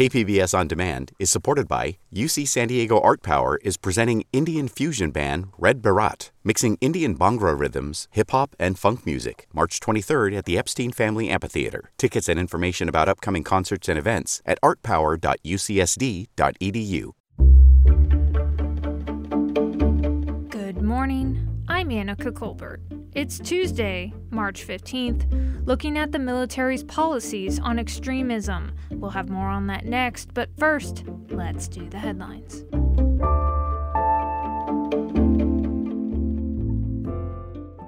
KPBS On Demand is supported by UC San Diego Art Power is presenting Indian fusion band Red Baraat, mixing Indian Bhangra rhythms, hip hop, and funk music, March 23rd at the Epstein Family Amphitheater. Tickets and information about upcoming concerts and events at artpower.ucsd.edu. Good morning. I'm Anica Colbert. It's Tuesday, March 15th, looking at the military's policies on extremism. We'll have more on that next, but first, let's do the headlines.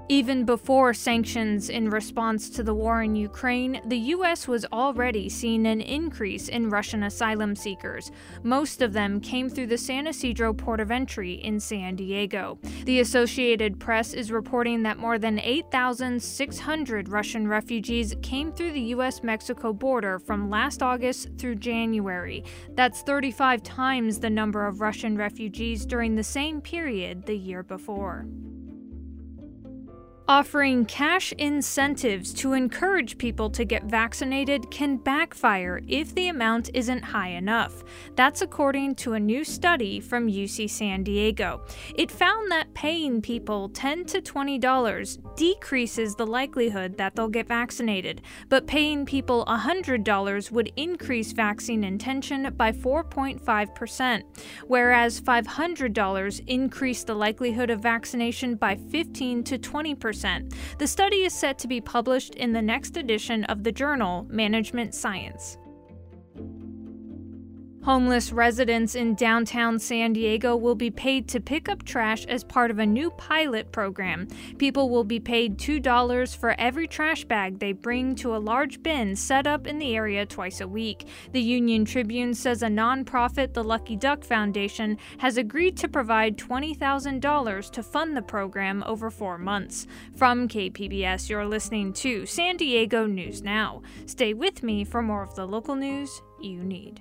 Even before sanctions in response to the war in Ukraine, the U.S. was already seeing an increase in Russian asylum seekers. Most of them came through the San Ysidro port of entry in San Diego. The Associated Press is reporting that more than 8,600 Russian refugees came through the U.S. Mexico border from last August through January. That's 35 times the number of Russian refugees during the same period the year before. Offering cash incentives to encourage people to get vaccinated can backfire if the amount isn't high enough. That's according to a new study from UC San Diego. It found that paying people 10 to $20 decreases the likelihood that they'll get vaccinated, but paying people $100 would increase vaccine intention by 4.5%, whereas $500 increased the likelihood of vaccination by 15 to 20%. The study is set to be published in the next edition of the journal Management Science. Homeless residents in downtown San Diego will be paid to pick up trash as part of a new pilot program. People will be paid $2 for every trash bag they bring to a large bin set up in the area twice a week. The Union Tribune says a nonprofit, the Lucky Duck Foundation, has agreed to provide $20,000 to fund the program over four months. From KPBS, you're listening to San Diego News Now. Stay with me for more of the local news you need.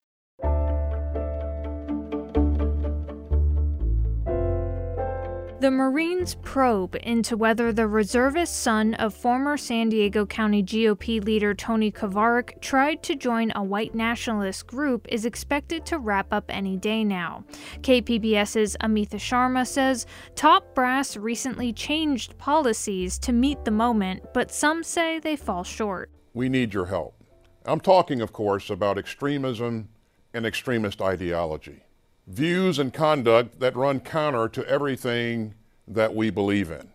The Marines probe into whether the reservist son of former San Diego County GOP leader Tony Krvaric tried to join a white nationalist group is expected to wrap up any day now. KPBS's Amita Sharma says top brass recently changed policies to meet the moment, but some say they fall short. We need your help. I'm talking, of course, about extremism and extremist ideology views and conduct that run counter to everything that we believe in,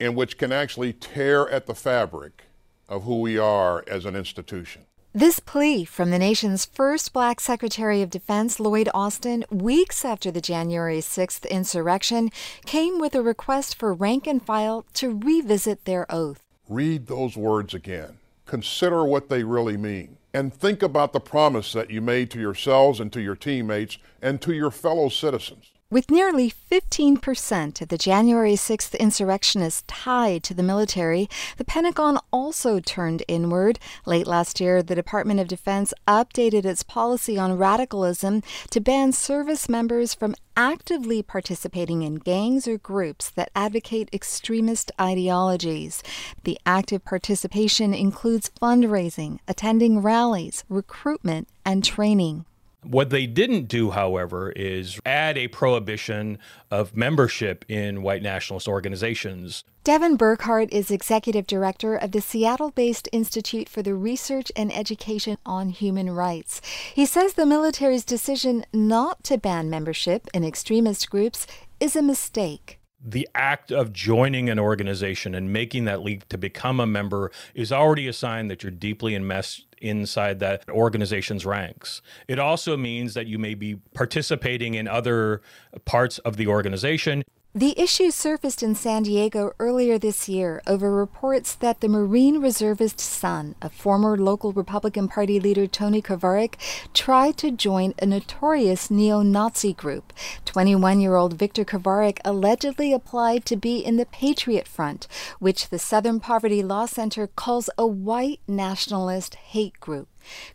and which can actually tear at the fabric of who we are as an institution. This plea from the nation's first black Secretary of Defense, Lloyd Austin, weeks after the January 6th insurrection, came with a request for rank and file to revisit their oath. Read those words again. Consider what they really mean and think about the promise that you made to yourselves and to your teammates and to your fellow citizens. With nearly 15% of the January 6th insurrectionists tied to the military, the Pentagon also turned inward. Late last year, the Department of Defense updated its policy on radicalism to ban service members from actively participating in gangs or groups that advocate extremist ideologies. The active participation includes fundraising, attending rallies, recruitment, and training. What they didn't do, however, is add a prohibition of membership in white nationalist organizations. Devin Burghart is executive director of the Seattle based Institute for the Research and Education on Human Rights. He says the military's decision not to ban membership in extremist groups is a mistake the act of joining an organization and making that leap to become a member is already a sign that you're deeply enmeshed inside that organization's ranks. It also means that you may be participating in other parts of the organization. The issue surfaced in San Diego earlier this year over reports that the Marine reservist son of former local Republican Party leader Tony Krvaric tried to join a notorious neo Nazi group. 21 year old Victor Krvaric allegedly applied to be in the Patriot Front, which the Southern Poverty Law Center calls a white nationalist hate group.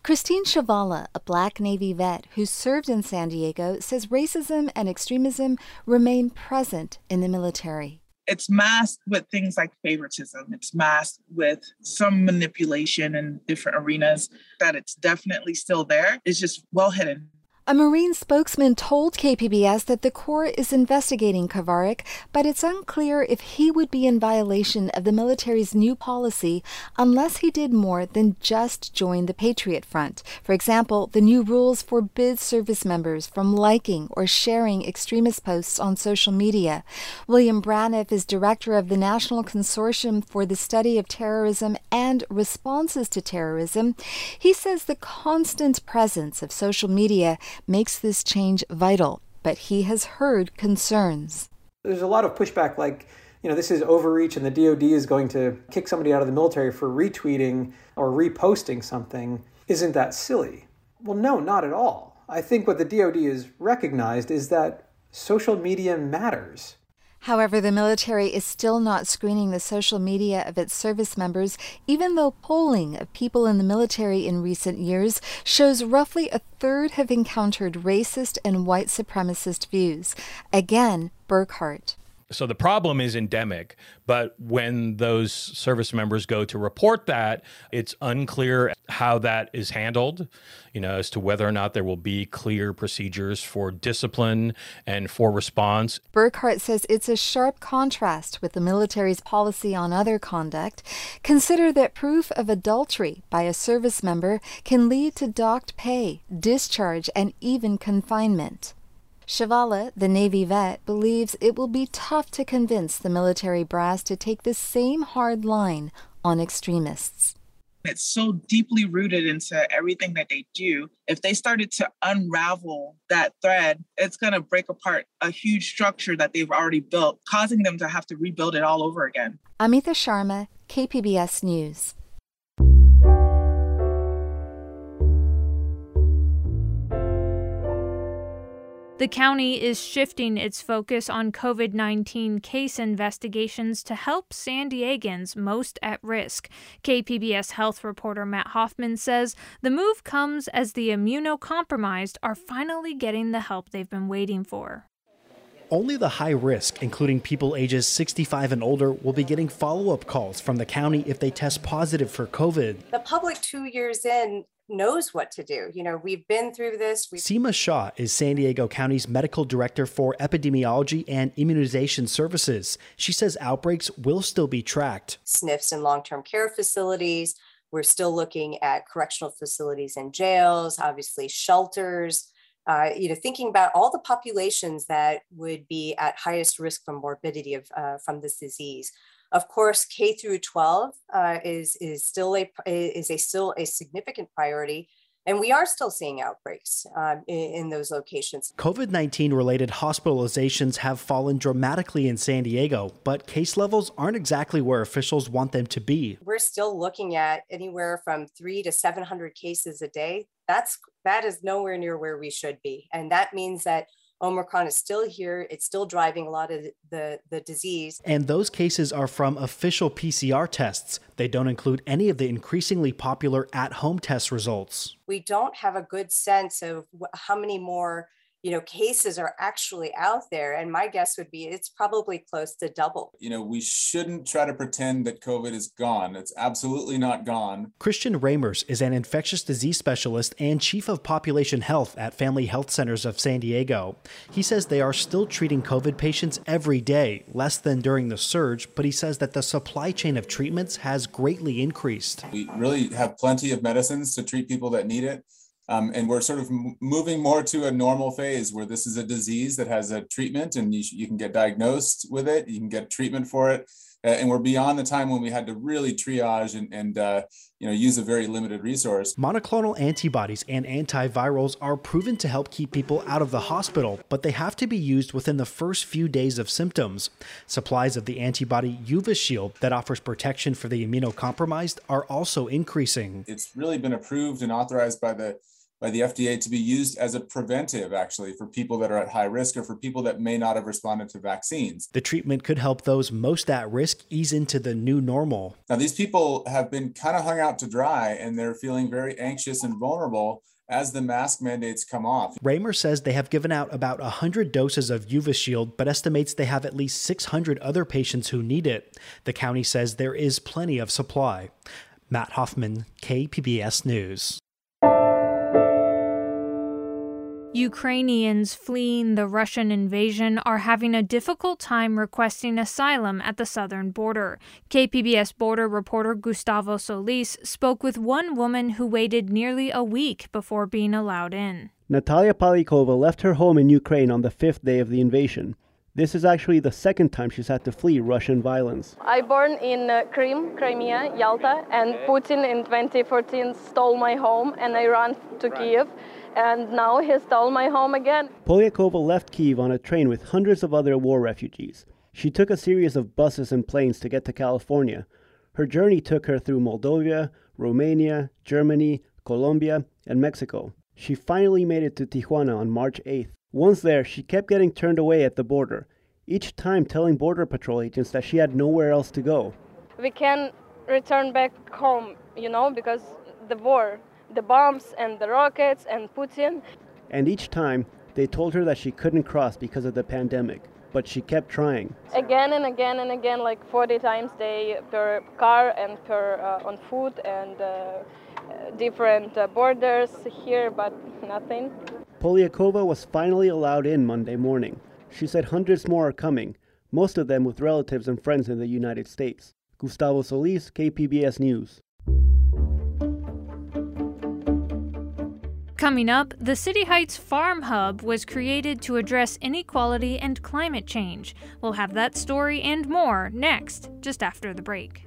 Christine Chavala, a black Navy vet who served in San Diego, says racism and extremism remain present in the military. It's masked with things like favoritism. It's masked with some manipulation in different arenas. That it's definitely still there. It's just well hidden. A Marine spokesman told KPBS that the Corps is investigating Krvaric, but it's unclear if he would be in violation of the military's new policy unless he did more than just join the Patriot Front. For example, the new rules forbid service members from liking or sharing extremist posts on social media. William Braniff is director of the National Consortium for the Study of Terrorism and Responses to Terrorism. He says the constant presence of social media makes this change vital, but he has heard concerns. There's a lot of pushback, like, you know, this is overreach and the DoD is going to kick somebody out of the military for retweeting or reposting something. Isn't that silly? Well, no, not at all. I think what the DoD has recognized is that social media matters. However, the military is still not screening the social media of its service members, even though polling of people in the military in recent years shows roughly a third have encountered racist and white supremacist views. Again, Burghart. So the problem is endemic, but when those service members go to report that, it's unclear how that is handled, you know, as to whether or not there will be clear procedures for discipline and for response. Burghart says it's a sharp contrast with the military's policy on other conduct. Consider that proof of adultery by a service member can lead to docked pay, discharge, and even confinement. Chavala, the Navy vet, believes it will be tough to convince the military brass to take the same hard line on extremists. It's so deeply rooted into everything that they do. If they started to unravel that thread, it's going to break apart a huge structure that they've already built, causing them to have to rebuild it all over again. Amita Sharma, KPBS News. The county is shifting its focus on COVID 19 case investigations to help San Diegans most at risk. KPBS health reporter Matt Hoffman says the move comes as the immunocompromised are finally getting the help they've been waiting for. Only the high risk, including people ages 65 and older, will be getting follow up calls from the county if they test positive for COVID. The public, two years in, knows what to do. You know, we've been through this. We've- Seema Shah is San Diego County's medical director for epidemiology and immunization services. She says outbreaks will still be tracked. SNFs in long term care facilities. We're still looking at correctional facilities and jails, obviously shelters. Uh, you know, thinking about all the populations that would be at highest risk from morbidity of, uh, from this disease. Of course, K through 12 uh, is is still a is a still a significant priority, and we are still seeing outbreaks um, in, in, those locations. COVID 19 related hospitalizations have fallen dramatically in San Diego, but case levels aren't exactly where officials want them to be. We're still looking at anywhere from three to 700 cases a day. That's that is nowhere near where we should be, and that means that Omicron is still here. It's still driving a lot of the, the disease. And those cases are from official PCR tests. They don't include any of the increasingly popular at home test results. We don't have a good sense of how many more you know cases are actually out there and my guess would be it's probably close to double. You know we shouldn't try to pretend that covid is gone. It's absolutely not gone. Christian ramers is an infectious disease specialist and chief of population health at family health centers of san diego. He says they are still treating covid patients every day less than during the surge but he says that the supply chain of treatments has greatly increased. We really have plenty of medicines to treat people that need it um, and we're sort of moving more to a normal phase where this is a disease that has a treatment and you, you can get diagnosed with it, you can get treatment for it, and we're beyond the time when we had to really triage and, and uh, you know use a very limited resource. Monoclonal antibodies and antivirals are proven to help keep people out of the hospital, but they have to be used within the first few days of symptoms. Supplies of the antibody Evusheld that offers protection for the immunocompromised are also increasing. It's really been approved and authorized by the by the FDA to be used as a preventive, actually, for people that are at high risk or for people that may not have responded to vaccines. The treatment could help those most at risk ease into the new normal. Now, these people have been kind of hung out to dry and they're feeling very anxious and vulnerable as the mask mandates come off. Raymer says they have given out about 100 doses of Evusheld, but estimates they have at least 600 other patients who need it. The county says there is plenty of supply. Matt Hoffman, KPBS News. Ukrainians fleeing the Russian invasion are having a difficult time requesting asylum at the southern border. KPBS border reporter Gustavo Solis spoke with one woman who waited nearly a week before being allowed in. Natalia Polyakova left her home in Ukraine on the fifth day of the invasion. This is actually the second time she's had to flee Russian violence. I born in uh, Crimea, Crimea, Yalta, and Putin in 2014 stole my home and I ran to Kiev and now he stole my home again. Polyakova left Kiev on a train with hundreds of other war refugees. She took a series of buses and planes to get to California. Her journey took her through Moldova, Romania, Germany, Colombia, and Mexico. She finally made it to Tijuana on March 8th. Once there, she kept getting turned away at the border, each time telling Border Patrol agents that she had nowhere else to go. We can return back home, you know, because the war the bombs and the rockets and Putin. And each time, they told her that she couldn't cross because of the pandemic, but she kept trying. Again and again and again, like 40 times day per car and per uh, on foot and uh, different uh, borders here, but nothing. Polyakova was finally allowed in Monday morning. She said hundreds more are coming, most of them with relatives and friends in the United States. Gustavo Solis, KPBS News. Coming up, the City Heights Farm Hub was created to address inequality and climate change. We'll have that story and more next, just after the break.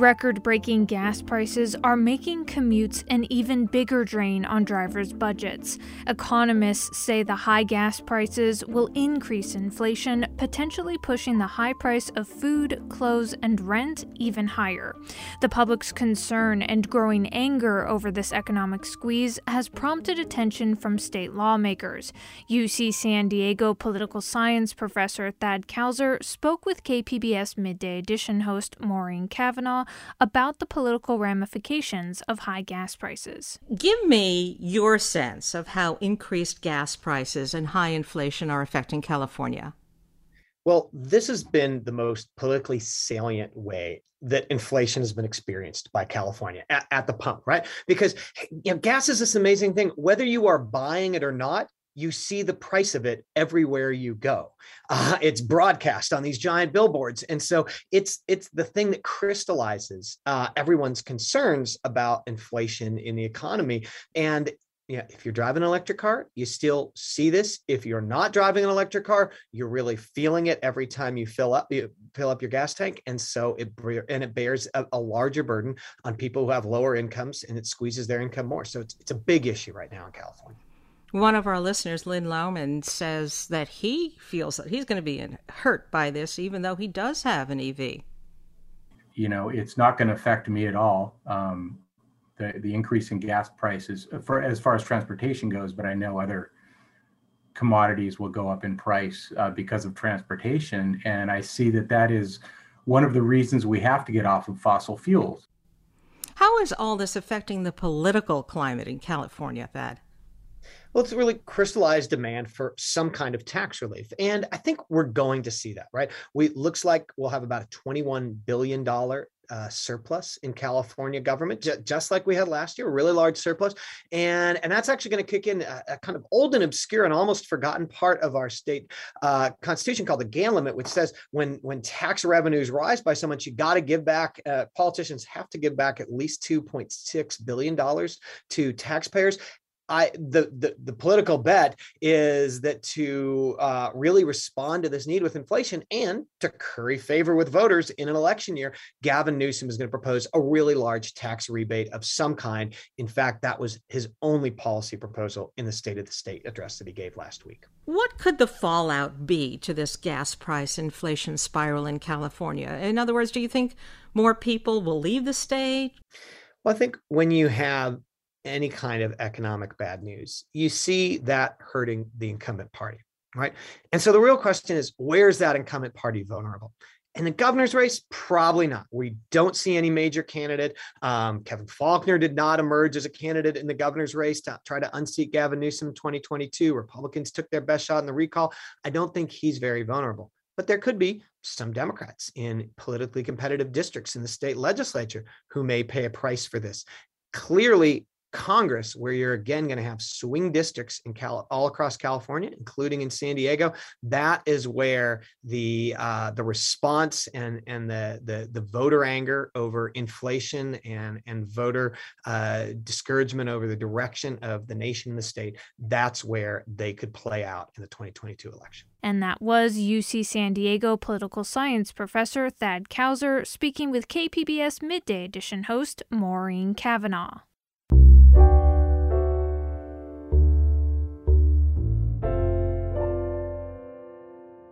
Record breaking gas prices are making commutes an even bigger drain on drivers' budgets. Economists say the high gas prices will increase inflation, potentially pushing the high price of food, clothes, and rent even higher. The public's concern and growing anger over this economic squeeze has prompted attention from state lawmakers. UC San Diego political science professor Thad Kousser spoke with KPBS Midday Edition host Maureen Cavanaugh about the political ramifications of high gas prices. Give me your sense of how increased gas prices and high inflation are affecting California. Well, this has been the most politically salient way that inflation has been experienced by California at, at the pump, right? Because you know, gas is this amazing thing. Whether you are buying it or not, you see the price of it everywhere you go. Uh, it's broadcast on these giant billboards, and so it's it's the thing that crystallizes uh, everyone's concerns about inflation in the economy. And yeah, if you're driving an electric car, you still see this. If you're not driving an electric car, you're really feeling it every time you fill up you fill up your gas tank, and so it and it bears a, a larger burden on people who have lower incomes, and it squeezes their income more. So it's it's a big issue right now in California. One of our listeners, Lynn Lauman, says that he feels that he's going to be hurt by this, even though he does have an EV. You know, it's not going to affect me at all. Um, the the increase in gas prices, for as far as transportation goes, but I know other commodities will go up in price uh, because of transportation, and I see that that is one of the reasons we have to get off of fossil fuels. How is all this affecting the political climate in California, Thad? Well, it's really crystallized demand for some kind of tax relief. And I think we're going to see that, right? We looks like we'll have about a $21 billion uh, surplus in California government, j- just like we had last year, a really large surplus. And, and that's actually going to kick in a, a, kind of old and obscure and almost forgotten part of our state uh, constitution called the Gann limit, which says when, when tax revenues rise by so much, you got to give back, uh, politicians have to give back at least $2.6 billion to taxpayers. I the, the the political bet is that to uh, really respond to this need with inflation and to curry favor with voters in an election year, Gavin Newsom is going to propose a really large tax rebate of some kind. In fact, that was his only policy proposal in the State of the State address that he gave last week. What could the fallout be to this gas price inflation spiral in California? In other words, do you think more people will leave the state? Well, I think when you have any kind of economic bad news, you see that hurting the incumbent party, right? And so the real question is where's that incumbent party vulnerable? In the governor's race, probably not. We don't see any major candidate. Um, Kevin Faulconer did not emerge as a candidate in the governor's race to try to unseat Gavin Newsom in 2022. Republicans took their best shot in the recall. I don't think he's very vulnerable. But there could be some Democrats in politically competitive districts in the state legislature who may pay a price for this. Clearly, Congress, where you're again going to have swing districts in Cal- all across California, including in San Diego, that is where the uh, the response and and the, the the voter anger over inflation and and voter uh, discouragement over the direction of the nation and the state, that's where they could play out in the 2022 election. And that was UC San Diego political science professor Thad Kousser speaking with KPBS Midday Edition host Maureen Cavanaugh.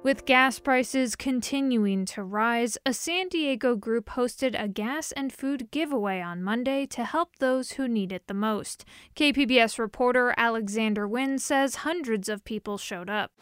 With gas prices continuing to rise, a San Diego group hosted a gas and food giveaway on Monday to help those who need it the most. KPBS reporter Alexander Nguyen says hundreds of people showed up.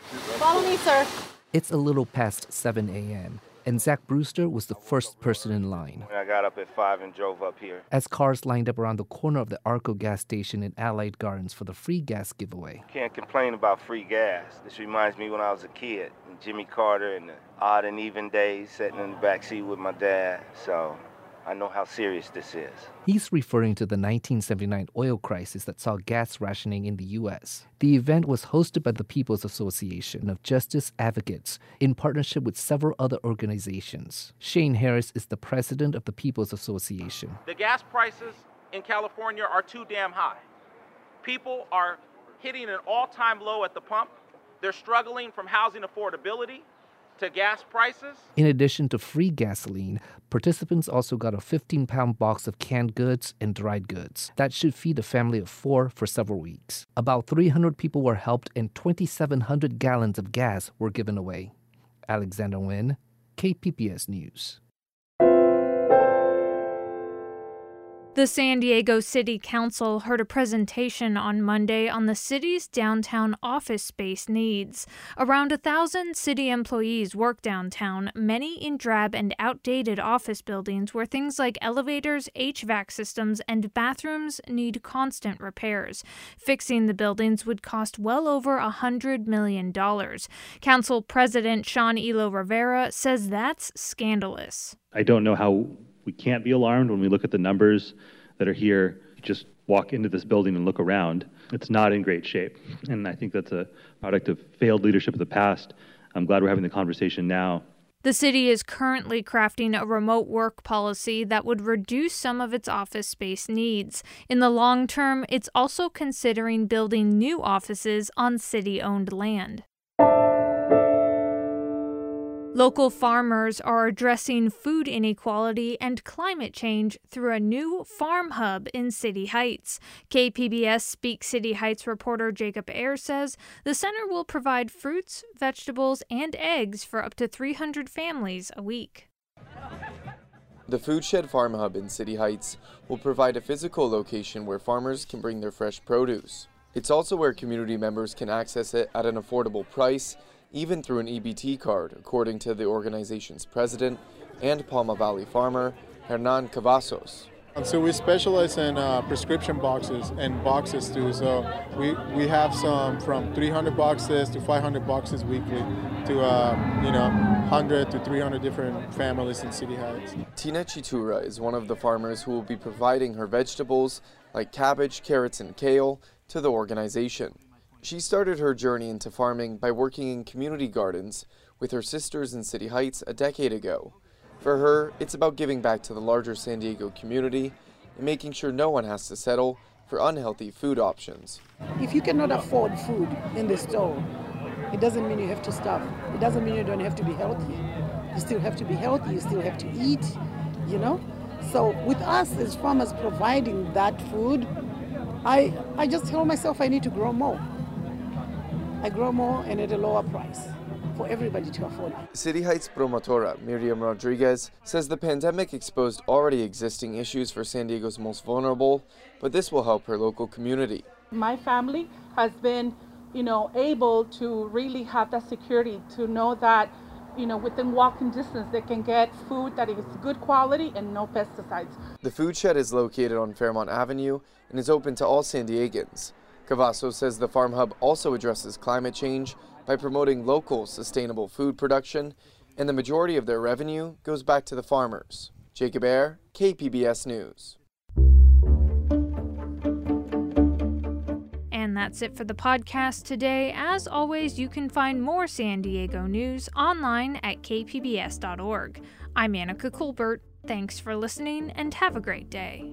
Follow me, sir. It's a little past 7 a.m and Zach Brewster was the first person in line. I got up at 5 and drove up here. As cars lined up around the corner of the Arco gas station in Allied Gardens for the free gas giveaway. Can't complain about free gas. This reminds me when I was a kid, Jimmy Carter and the odd and even days sitting in the back seat with my dad. So I know how serious this is. He's referring to the 1979 oil crisis that saw gas rationing in the U.S. The event was hosted by the People's Association of Justice Advocates in partnership with several other organizations. Shane Harris is the president of the People's Association. The gas prices in California are too damn high. People are hitting an all time low at the pump. They're struggling from housing affordability to gas prices. In addition to free gasoline, participants also got a 15 pound box of canned goods and dried goods. That should feed a family of four for several weeks. About 300 people were helped, and 2,700 gallons of gas were given away. Alexander Nguyen, KPBS News. The San Diego City Council heard a presentation on Monday on the city's downtown office space needs. Around a thousand city employees work downtown, many in drab and outdated office buildings where things like elevators, HVAC systems, and bathrooms need constant repairs. Fixing the buildings would cost well over a $100 million. Council President Sean Elo Rivera says that's scandalous. I don't know how we can't be alarmed when we look at the numbers that are here. Just walk into this building and look around. It's not in great shape. And I think that's a product of failed leadership of the past. I'm glad we're having the conversation now. The city is currently crafting a remote work policy that would reduce some of its office space needs. In the long term, it's also considering building new offices on city owned land. Local farmers are addressing food inequality and climate change through a new farm hub in City Heights. KPBS Speak City Heights reporter Jacob Aere says the center will provide fruits, vegetables, and eggs for up to 300 families a week. The Food Shed Farm Hub in City Heights will provide a physical location where farmers can bring their fresh produce. It's also where community members can access it at an affordable price even through an EBT card, according to the organization's president, and Pauma Valley farmer Hernan Cavazos. So we specialize in uh, prescription boxes and boxes too. So we, we have some from 300 boxes to 500 boxes weekly to uh, you know 100 to 300 different families in City Heights. Tina Chitura is one of the farmers who will be providing her vegetables like cabbage, carrots, and kale to the organization. She started her journey into farming by working in community gardens with her sisters in City Heights a decade ago. For her, it's about giving back to the larger San Diego community and making sure no one has to settle for unhealthy food options. If you cannot afford food in the store, it doesn't mean you have to starve. It doesn't mean you don't have to be healthy. You still have to be healthy, you still have to eat, you know? So with us as farmers providing that food, I, I just tell myself I need to grow more. I grow more and at a lower price for everybody to afford. City Heights promotora Miriam Rodriguez says the pandemic exposed already existing issues for San Diego's most vulnerable, but this will help her local community. My family has been, you know, able to really have that security to know that you know, within walking distance, they can get food that is good quality and no pesticides. The food shed is located on Fairmont Avenue and is open to all San Diegans. Cavazos says the Farm Hub also addresses climate change by promoting local sustainable food production, and the majority of their revenue goes back to the farmers. Jacob Aere, KPBS News. And that's it for the podcast today. As always, you can find more San Diego news online at kpbs.org. I'm Anica Colbert. Thanks for listening and have a great day.